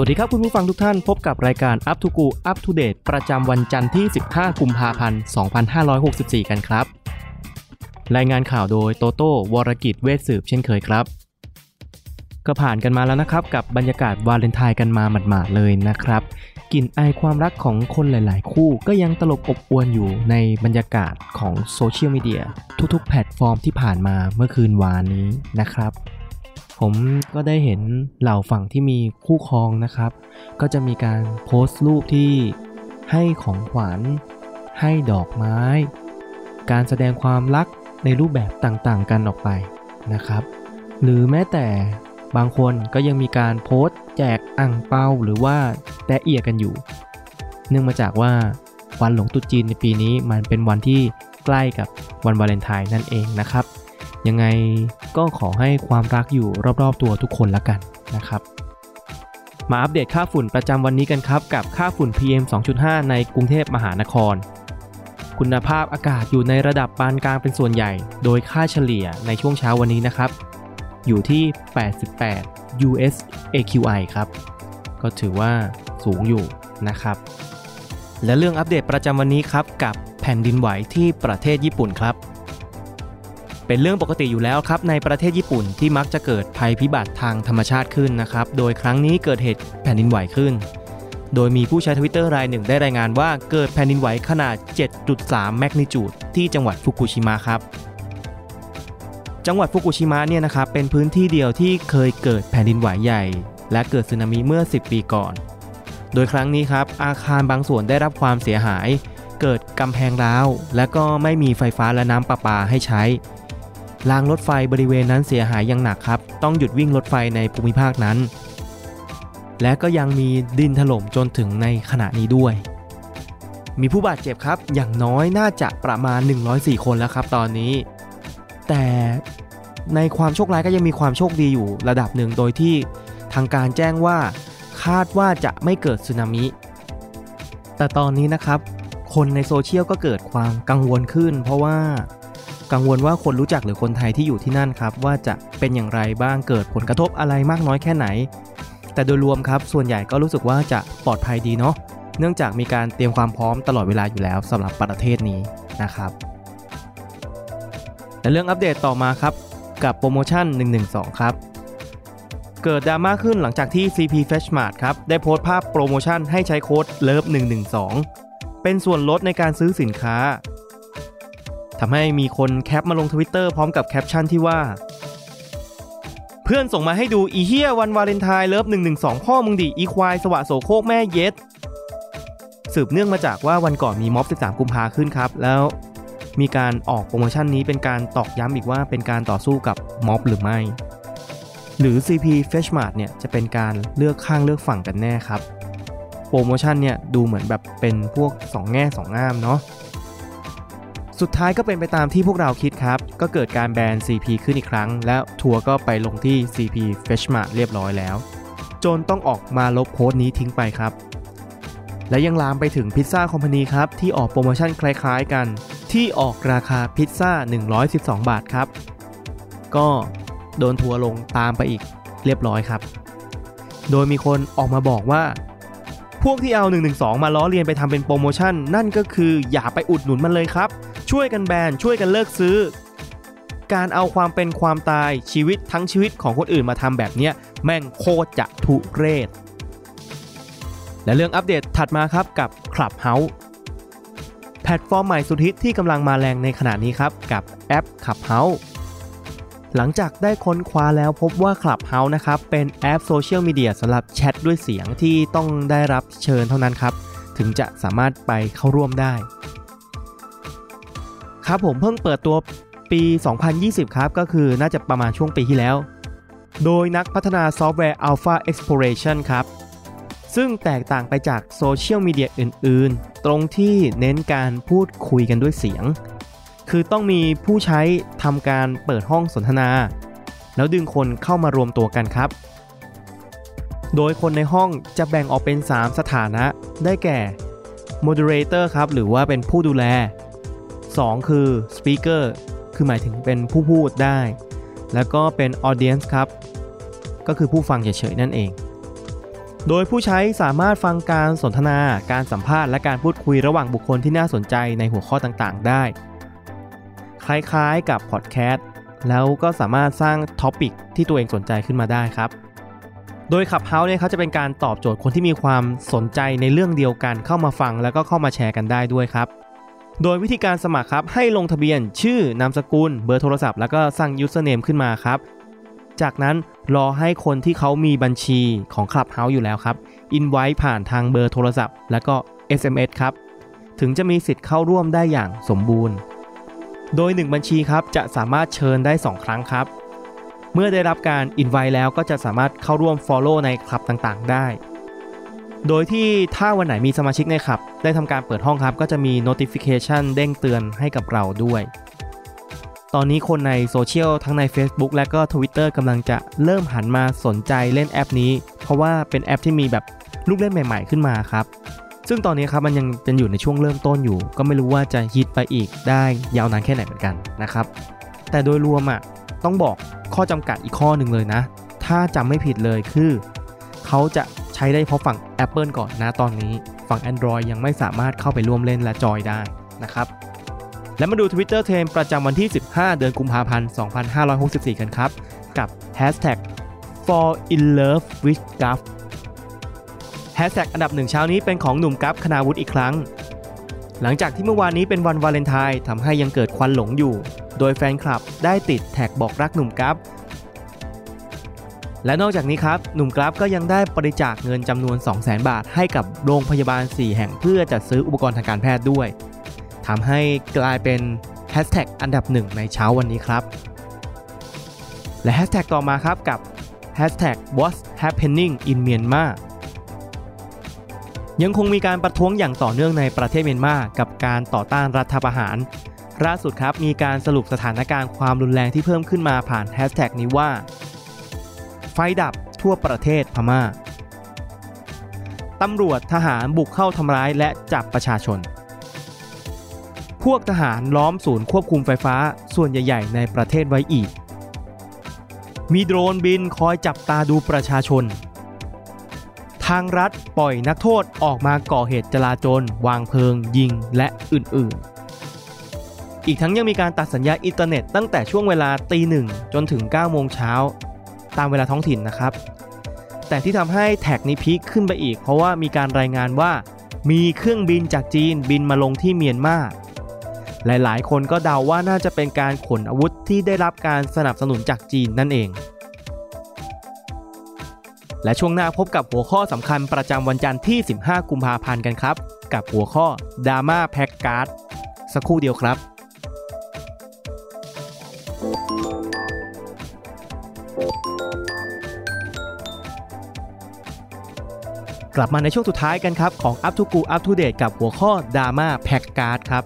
วัสดีครับคุณผู้ฟังทุกท่านพบกับรายการ Up to Go Up to Date ประจำวันจันทร์ที่ 15 กุมภาพันธ์ 2564 กันครับ รายงานข่าวโดยโตโต้วรกิจเวชสืบเช่นเคยครับ ก็ผ่านกันมาแล้วนะครับ กับบรรยากาศวาเลนไทน์กันมาหมาดๆเลยนะครับกลิ่นไอความรักของคนหลาย ๆ คู่ก็ยังตลบอบอวลอยู่ในบรรยากาศของโซเชียลมีเดียทุกๆ แพลตฟอร์มที่ผ่านมาเมื่อคืนวานนี้นะครับ ผมก็ได้เห็นเหล่าฝั่งที่มีคู่ครองนะครับ ก็จะมีการโพสต์รูปที่ให้ของขวัญ ให้ดอกไม้ การแสดงความรักในรูปแบบต่างๆ กันออกไปนะครับ หรือแม้แต่บางคนก็ยังมีการโพสต์ แจกอ่างเปาหรือว่าแตะเอียกันอยู่ เนื่องมาจากว่าวันหลงตรุษจีนในปีนี้มันเป็นวันที่ใกล้กับวันวาเลนไทน์นั่นเองนะครับ ยังไง ก็ขอให้ความรักอยู่รอบๆตัวทุกคนละกันนะครับ มาอัปเดตค่าฝุ่นประจำวันนี้กันครับ กับค่าฝุ่น PM 2.5 ในกรุงเทพมหานคร คุณภาพอากาศอยู่ในระดับปานกลางเป็นส่วนใหญ่ โดยค่าเฉลี่ยในช่วงเช้าวันนี้นะครับ อยู่ที่ 88 US AQI ครับ ก็ถือว่าสูงอยู่นะครับ และเรื่องอัปเดตประจำวันนี้ครับกับแผ่นดินไหวที่ประเทศญี่ปุ่นครับ เป็นเรื่องปกติอยู่แล้วครับในประเทศญี่ปุ่นที่มักจะเกิดภัยพิบัติทางธรรมชาติขึ้นนะครับ โดยครั้งนี้เกิดเหตุแผ่นดินไหวขึ้น โดยมีผู้ใช้ทวิตเตอร์รายหนึ่งได้รายงานว่าเกิดแผ่นดินไหวขนาด 7.3 แมกนิจูดที่จังหวัดฟุกุชิมะครับ จังหวัดฟุกุชิมะเนี่ยนะครับเป็นพื้นที่เดียวที่เคยเกิดแผ่นดินไหวใหญ่ และเกิดสึนามิเมื่อ 10 ปีก่อน โดยครั้งนี้ครับอาคารบางส่วนได้รับความเสียหาย เกิดกำแพงร้าว และก็ไม่มีไฟฟ้าและน้ำประปาให้ใช้ รางรถไฟบริเวณนั้นเสียหายอย่างหนักครับ ต้องหยุดวิ่งรถไฟในภูมิภาคนั้น และก็ยังมีดินถล่มจนถึงในขณะนี้ด้วย มีผู้บาดเจ็บครับ อย่างน้อยน่าจะประมาณ 104 คนแล้วครับตอนนี้ แต่ในความโชคร้ายก็ยังมีความโชคดีอยู่ระดับหนึ่งโดยที่ทางการแจ้งว่า คาดว่าจะไม่เกิดสึนามิ แต่ตอนนี้นะครับ คนในโซเชียลก็เกิดความกังวลขึ้น เพราะว่า กังวลว่าคนรู้จักหรือคนไทยที่อยู่ที่นั่นครับ ว่าจะเป็นอย่างไรบ้างเกิดผลกระทบอะไรมากน้อยแค่ไหน แต่โดยรวมครับ ส่วนใหญ่ก็รู้สึกว่าจะปลอดภัยดีเนาะเนื่องจากมีการเตรียมความพร้อมตลอดเวลาอยู่แล้วสำหรับประเทศนี้นะครับและเรื่องอัปเดตต่อมาครับ กับโปรโมชั่น 112 ครับ เกิดดราม่าขึ้นหลังจากที่ CP Fresh Mart ครับ ได้โพสต์ภาพโปรโมชั่นให้ใช้โค้ด LOVE 112 เป็นส่วนลดในการซื้อสินค้า ทำให้มีคนแคปมาลงทวิตเตอร์พร้อมกับแคปชั่นที่ว่า เพื่อนส่งมาให้ดูอีเฮียวันวาเลนไทน์ LOVE 112พ่อมึงดิอีควายสวะโสโครกแม่เย็ด สืบเนื่องมาจากว่าวันก่อนมีม็อบ 13 กุมภาขึ้นครับ แล้วมีการออกโปรโมชั่นนี้เป็นการตอกย้ำอีกว่าเป็นการต่อสู้กับม็อบหรือไม่ หรือ CP f e s h Mart เนี่ยจะเป็นการเลือกข้างเลือกฝั่งกันแน่ครับ โปรโมชั่นเนี่ยดูเหมือนแบบเป็นพวก 2 แง่2งามเนาะ สุดท้ายก็เป็นไปตามที่พวกเราคิดครับ ก็เกิดการแบน CP ขึ้นอีกครั้ง แล้วทัวร์ก็ไปลงที่ CP f r e s h Mart เรียบร้อยแล้ว จนต้องออกมาลบโพสต์นี้ทิ้งไปครับ และยังลามไปถึงพิซซ่าคอมพานีครับ ที่ออกโปรโมชั่นคล้ายๆกัน ที่ออกราคาพิซซ่า 112 บาทครับ ก็โดนทัวร์ลงตามไปอีกเรียบร้อยครับ โดยมีคนออกมาบอกว่าพวกที่เอา 112 มาล้อเลียนไปทำเป็นโปรโมชั่น นั่นก็คืออย่าไปอุดหนุนมันเลยครับ ช่วยกันแบนช่วยกันเลิกซื้อ การเอาความเป็นความตายชีวิตทั้งชีวิตของคนอื่นมาทำแบบเนี้ยแม่งโคตรจะทุเรศ และเรื่องอัปเดตถัดมาครับกับ Clubhouse แพลตฟอร์มใหม่สุดฮิตที่กำลังมาแรงในขณะนี้ครับ กับแอป Clubhouse หลังจากได้ค้นคว้าแล้วพบว่า Clubhouse นะครับ เป็นแอปโซเชียลมีเดียสำหรับแชทด้วยเสียงที่ต้องได้รับเชิญเท่านั้นครับ ถึงจะสามารถไปเข้าร่วมได้ ครับผมเพิ่งเปิดตัวปี 2020 ครับ ก็คือน่าจะประมาณช่วงปีที่แล้ว โดยนักพัฒนาซอฟต์แวร์ Alpha Exploration ครับ ซึ่งแตกต่างไปจากโซเชียลมีเดียอื่น ๆ ตรงที่เน้นการพูดคุยกันด้วยเสียง คือต้องมีผู้ใช้ทำการเปิดห้องสนทนา แล้วดึงคนเข้ามารวมตัวกันครับ โดยคนในห้องจะแบ่งออกเป็น 3 สถานะ ได้แก่ moderator ครับ หรือว่าเป็นผู้ดูแล 2 คือ speaker คือหมายถึงเป็นผู้พูดได้ แล้วก็เป็น audience ครับ ก็คือผู้ฟังเฉยๆนั่นเอง โดยผู้ใช้สามารถฟังการสนทนา การสัมภาษณ์และการพูดคุยระหว่างบุคคลที่น่าสนใจในหัวข้อต่างๆ ได้ คล้ายๆกับพอดแคสต์แล้วก็สามารถสร้างท็อปิกที่ตัวเองสนใจขึ้นมาได้ครับโดยขับเฮาส์เนี่ยเขาจะเป็นการตอบโจทย์คนที่มีความสนใจในเรื่องเดียวกันเข้ามาฟังแล้วก็เข้ามาแชร์กันได้ด้วยครับ โดยวิธีการสมัครครับให้ลงทะเบียนชื่อนามสกุล เบอร์โทรศัพท์ แล้วก็สร้าง username ขึ้นมาครับ จากนั้นรอให้คนที่เขามีบัญชีของ Clubhouse อยู่แล้วครับอินไว้ผ่านทางเบอร์โทรศัพท์ แล้วก็ SMS ครับ ถึงจะมีสิทธิ์เข้าร่วมได้อย่างสมบูรณ์ โดย 1 บัญชีครับจะสามารถเชิญได้ 2 ครั้งครับ เมื่อได้รับการอินไว้แล้วก็จะสามารถเข้าร่วม Follow ในคลับต่างๆ ได้ โดยที่ถ้าวันไหนมีสมาชิกในคลับ ได้ทำการเปิดห้องครับ ก็จะมี notification เด้งเตือนให้กับเราด้วย ตอนนี้คนในโซเชียลทั้งใน Facebook และก็ Twitter กำลังจะเริ่มหันมาสนใจเล่นแอปนี้ เพราะว่าเป็นแอปที่มีแบบลูกเล่นใหม่ ๆ ขึ้นมาครับ ซึ่งตอนนี้ครับมันยังเป็นอยู่ในช่วงเริ่มต้นอยู่ ก็ไม่รู้ว่าจะฮิตไปอีกได้ยาวนานแค่ไหนเหมือนกันนะครับ แต่โดยรวมอะต้องบอกข้อจำกัดอีกข้อหนึ่งเลยนะ ถ้าจำไม่ผิดเลยคือ เขาจะ ใช้ได้เพราะฝั่ง Apple ก่อนนะตอนนี้ ฝั่ง Android ยังไม่สามารถเข้าไปร่วมเล่นและจอยได้นะครับ และมาดู Twitter Trend ประจำวันที่ 15 เดือนกุมภาพันธ์ 2564 กันครับ กับ Hashtag for in love with g u f แฮชแท็กอันดับหนึ่งเช้านี้เป็นของหนุ่มกัฟคณาวุฒิอีกครั้ง หลังจากที่เมื่อวานนี้เป็นวันวาเลนไทน์ทำให้ยังเกิดควันหลงอยู่ โดยแฟนคลับได้ติดแท็กบอกรักหนุ่มกัฟ และนอกจากนี้ครับหนุ่มกราฟก็ยังได้บริจาคเงินจำนวน 200,000 บาท ให้กับโรงพยาบาล 4 แห่งเพื่อจัดซื้ออุปกรณ์ทางการแพทย์ด้วยทำให้กลายเป็นแฮชแท็กอันดับหนึ่งในเช้าวันนี้ครับ และแฮชแท็กต่อมาครับกับ Hashtag What's Happening in Myanmar ยังคงมีการประท้วงอย่างต่อเนื่องในประเทศเมียนมากับการต่อต้านรัฐประหาร ล่าสุดครับมีการสรุปสถานการณ์ความรุนแรงที่เพิ่มขึ้นมาผ่านแฮชแท็กนี้ว่า ฟดับทั่วประเทศพม่า ตำรวจทหารบุกเข้าทำร้ายและจับประชาชน พวกทหารล้อมศูนย์ควบคุมไฟฟ้าส่วนใหญ่ ๆ ในประเทศไว้อีก มีโดรนบินคอยจับตาดูประชาชน ทางรัฐปล่อยนักโทษออกมาก่อเหตุจลาจลวางเพลิง ยิงและอื่น ๆอีกทั้งยังมีการตัดสัญญาอินเทอร์เน็ตตั้งแต่ช่วงเวลาตีหนึ่งจนถึง9โมงเช้า ตามเวลาท้องถิ่นนะครับ แต่ที่ทำให้แท็กนี้พีคขึ้นไปอีก เพราะว่ามีการรายงานว่า มีเครื่องบินจากจีนบินมาลงที่เมียนมาหลายๆ คนก็เดาว่าน่าจะเป็นการขนอาวุธที่ได้รับการสนับสนุนจากจีนนั่นเอง และช่วงหน้าพบกับหัวข้อสำคัญประจำวันจันทร์ที่ 15 กุมภาพันธ์กันครับ กับหัวข้อดราม่าแพ็กการ์ดสักครู่เดียวครับ กลับมาในช่วงสุดท้ายกันครับ ของ Up to Go Up to Date กับหัวข้อดราม่าแพ็กการ์ดครับ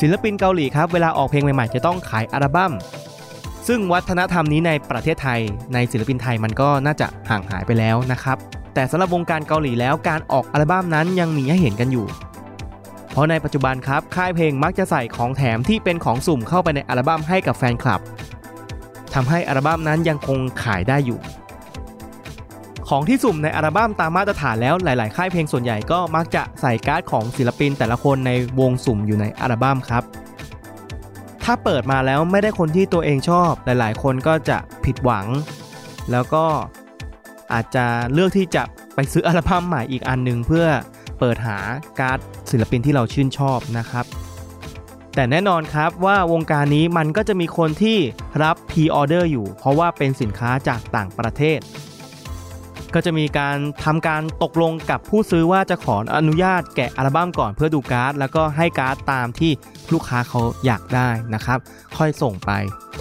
ศิลปินเกาหลีครับ เวลาออกเพลงใหม่ๆ จะต้องขายอัลบั้มซึ่งวัฒนธรรมนี้ในประเทศไทย ในศิลปินไทยมันก็น่าจะห่างหายไปแล้วนะครับ แต่สำหรับวงการเกาหลีแล้วการออกอัลบั้มนั้นยังมีให้เห็นกันอยู่ เพราะในปัจจุบันครับค่ายเพลงมักจะใส่ของแถมที่เป็นของสุ่มเข้าไปในอัลบั้มให้กับแฟนคลับทำให้อัลบั้มนั้นยังคงขายได้อยู่ ของที่สุ่มในอัลบั้มตามมาตรฐานแล้วหลาย ๆ ค่ายเพลงส่วนใหญ่ก็มักจะใส่การ์ดของศิลปินแต่ละคนในวงสุ่มอยู่ในอัลบั้มครับ ถ้าเปิดมาแล้วไม่ได้คนที่ตัวเองชอบ หลาย ๆ คนก็จะผิดหวัง แล้วก็อาจจะเลือกที่จะไปซื้ออัลบั้มใหม่อีกอันหนึ่งเพื่อเปิดหาการ์ดศิลปินที่เราชื่นชอบนะครับ แต่แน่นอนครับว่าวงการนี้มันก็จะมีคนที่รับพรีออเดอร์อยู่ เพราะว่าเป็นสินค้าจากต่างประเทศ ก็จะมีการทำการตกลงกับผู้ซื้อว่าจะขออนุญาตแกะอัลบั้มก่อนเพื่อดูการ์ด แล้วก็ให้การ์ดตามที่ลูกค้าเขาอยากได้นะครับ ค่อยส่งไป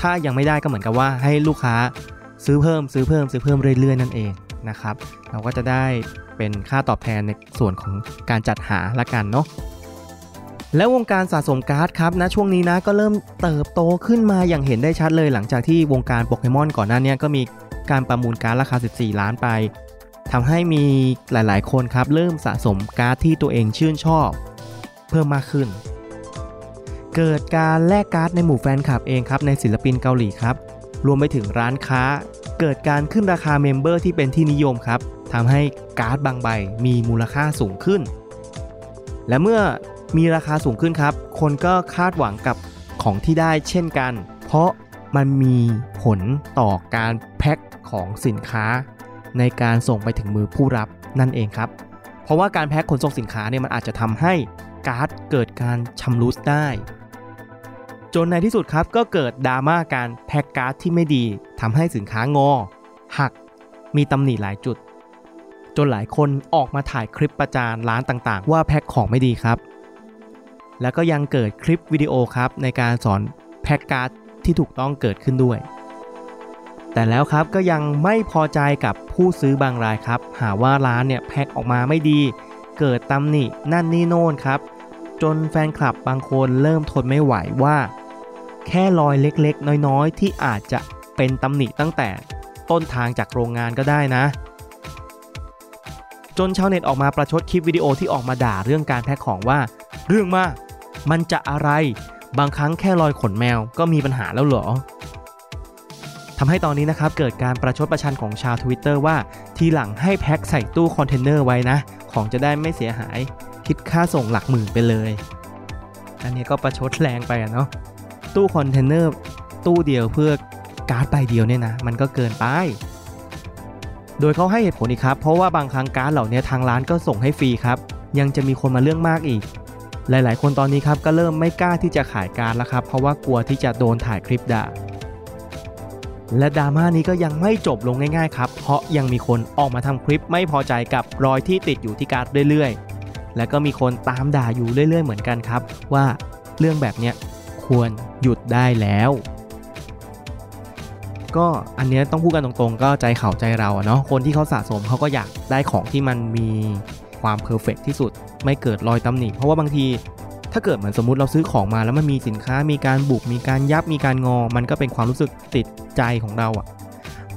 ถ้ายังไม่ได้ก็เหมือนกับว่าให้ลูกค้าซื้อเพิ่มซื้อเพิ่มซื้อเพิ่มเรื่อยๆนั่นเองนะครับ เราก็จะได้เป็นค่าตอบแทนในส่วนของการจัดหาละกันเนาะ แล้ววงการสะสมการ์ดครับนะช่วงนี้นะก็เริ่มเติบโตขึ้นมาอย่างเห็นได้ชัดเลยหลังจากที่วงการโปเกมอนก่อนหน้านี้ก็มีการประมูลการ์ดราคา 14 ล้านไปทำให้มีหลายๆ คนครับเริ่มสะสมการ์ดที่ตัวเองชื่นชอบ เพิ่มมากขึ้น เกิดการแลกการ์ดในหมู่แฟนคลับเองครับในศิลปินเกาหลีครับ รวมไปถึงร้านค้า เกิดการขึ้นราคา member ที่เป็นที่นิยมครับทำให้การ์ดบางใบมีมูลค่าสูงขึ้น และเมื่อ มีราคาสูงขึ้นครับ คนก็คาดหวังกับของที่ได้เช่นกัน เพราะมันมีผลต่อการแพ็คของสินค้า ในการส่งไปถึงมือผู้รับนั่นเองครับ เพราะว่าการแพ็คขนส่งสินค้าเนี่ยมันอาจจะทำให้การ์ดเกิดการชำรุดได้ จนในที่สุดครับก็เกิดดราม่าการแพ็คการ์ดที่ไม่ดีทำให้สินค้างอ หัก มีตำหนิหลายจุด จนหลายคนออกมาถ่ายคลิปประจานร้านต่างๆ ว่าแพ็คของไม่ดีครับ แล้วก็ยังเกิดคลิปวิดีโอครับในการสอนแพ็คการ์ดที่ถูกต้องเกิดขึ้นด้วย แต่แล้วครับก็ยังไม่พอใจกับผู้ซื้อบางรายครับ หาว่าร้านเนี่ยแพ็คออกมาไม่ดี เกิดตำหนินั่นนี่โน่นครับ จนแฟนคลับบางคนเริ่มทนไม่ไหวว่า แค่รอยเล็กๆ น้อยๆ ที่อาจจะเป็นตำหนิตั้งแต่ต้นทางจากโรงงานก็ได้นะ จนชาวเน็ตออกมาประชดคลิปวิดีโอที่ออกมาด่าเรื่องการแพ็คของว่า เรื่องมาก มันจะอะไร บางครั้งแค่รอยขนแมวก็มีปัญหาแล้วเหรอทำให้ตอนนี้นะครับเกิดการประชดประชันของชาว Twitter ว่าทีหลังให้แพ็คใส่ตู้คอนเทนเนอร์ไว้นะ ของจะได้ไม่เสียหาย คิดค่าส่งหลักหมื่นไปเลย อันนี้ก็ประชดแรงไปอะเนาะตู้คอนเทนเนอร์ตู้เดียวเพื่อการ์ดใบเดียวเนี่ยนะ มันก็เกินไป โดยเขาให้เหตุผลอีกครับ เพราะว่าบางครั้งการ์ดเหล่านี้ทางร้านก็ส่งให้ฟรีครับ ยังจะมีคนมาเรื่องมากอีก หลาย ๆ คนตอนนี้ครับก็เริ่มไม่กล้าที่จะขายการแล้วครับ เพราะว่ากลัวที่จะโดนถ่ายคลิปด่า และดราม่านี้ก็ยังไม่จบลงง่าย ๆ ครับ เพราะยังมีคนออกมาทำคลิปไม่พอใจกับรอยที่ติดอยู่ที่การ์ดเรื่อย ๆ และก็มีคนตามด่าอยู่เรื่อย ๆ เหมือนกันครับ ว่าเรื่องแบบเนี้ยควรหยุดได้แล้ว ก็อันเนี้ยต้องพูดกันตรงๆ ก็ใจเขาใจเราอะเนาะคนที่เขาสะสมเขาก็อยากได้ของที่มันมี ความ perfect ที่สุด ไม่เกิดรอยตำหนิ เพราะว่าบางที ถ้าเกิดเหมือนสมมติเราซื้อของมาแล้วมันมีสินค้ามีการบุบมีการยับมีการงอ มันก็เป็นความรู้สึกติดใจของเราอะ่ะ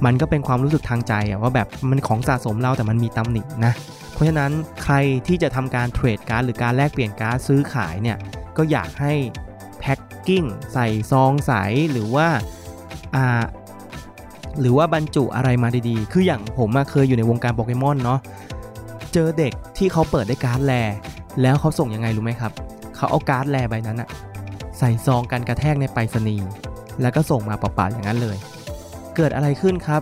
มันก็เป็นความรู้สึกทางใจอะ่ะว่าแบบมันของสะสมเราแต่มันมีตำหนินะ เพราะฉะนั้นใครที่จะทำการ trade การ์ดหรือการแลกเปลี่ยนการ์ดซื้อขายเนี่ยก็อยากให้ packing ใส่ซองใสหรือว่าอ่าหรือว่าบรรจุอะไรมาดีๆ คืออย่างผมเคยอยู่ในวงการโปเกมอนเนาะ เจอเด็กที่เขาเปิดได้การ์ดแลแล้วเขาส่งยังไงรู้ไหมครับ เขาเอาการ์ดแลใบนั้นอะใส่ซองกันกระแทกในไปรษณีย์แล้วก็ส่งมาเปล่าๆอย่างนั้นเลย เกิดอะไรขึ้นครับ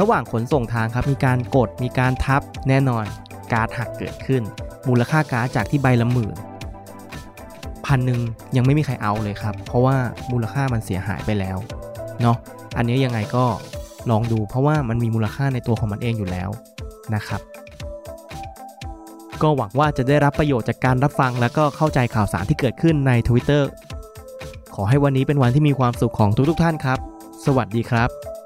ระหว่างขนส่งทางครับมีการกดมีการทับแน่นอนการ์ดหักเกิดขึ้น มูลค่าการ์ดจากที่ใบละหมื่นพันหนึ่งยังไม่มีใครเอาเลยครับ เพราะว่ามูลค่ามันเสียหายไปแล้วเนาะอันนี้ยังไงก็ลองดูเพราะว่ามันมีมูลค่าในตัวของมันเองอยู่แล้วนะครับ ก็หวังว่าจะได้รับประโยชน์จากการรับฟัง และก็เข้าใจข่าวสารที่เกิดขึ้นใน Twitter ขอให้วันนี้เป็นวันที่มีความสุขของทุกๆท่านครับ สวัสดีครับ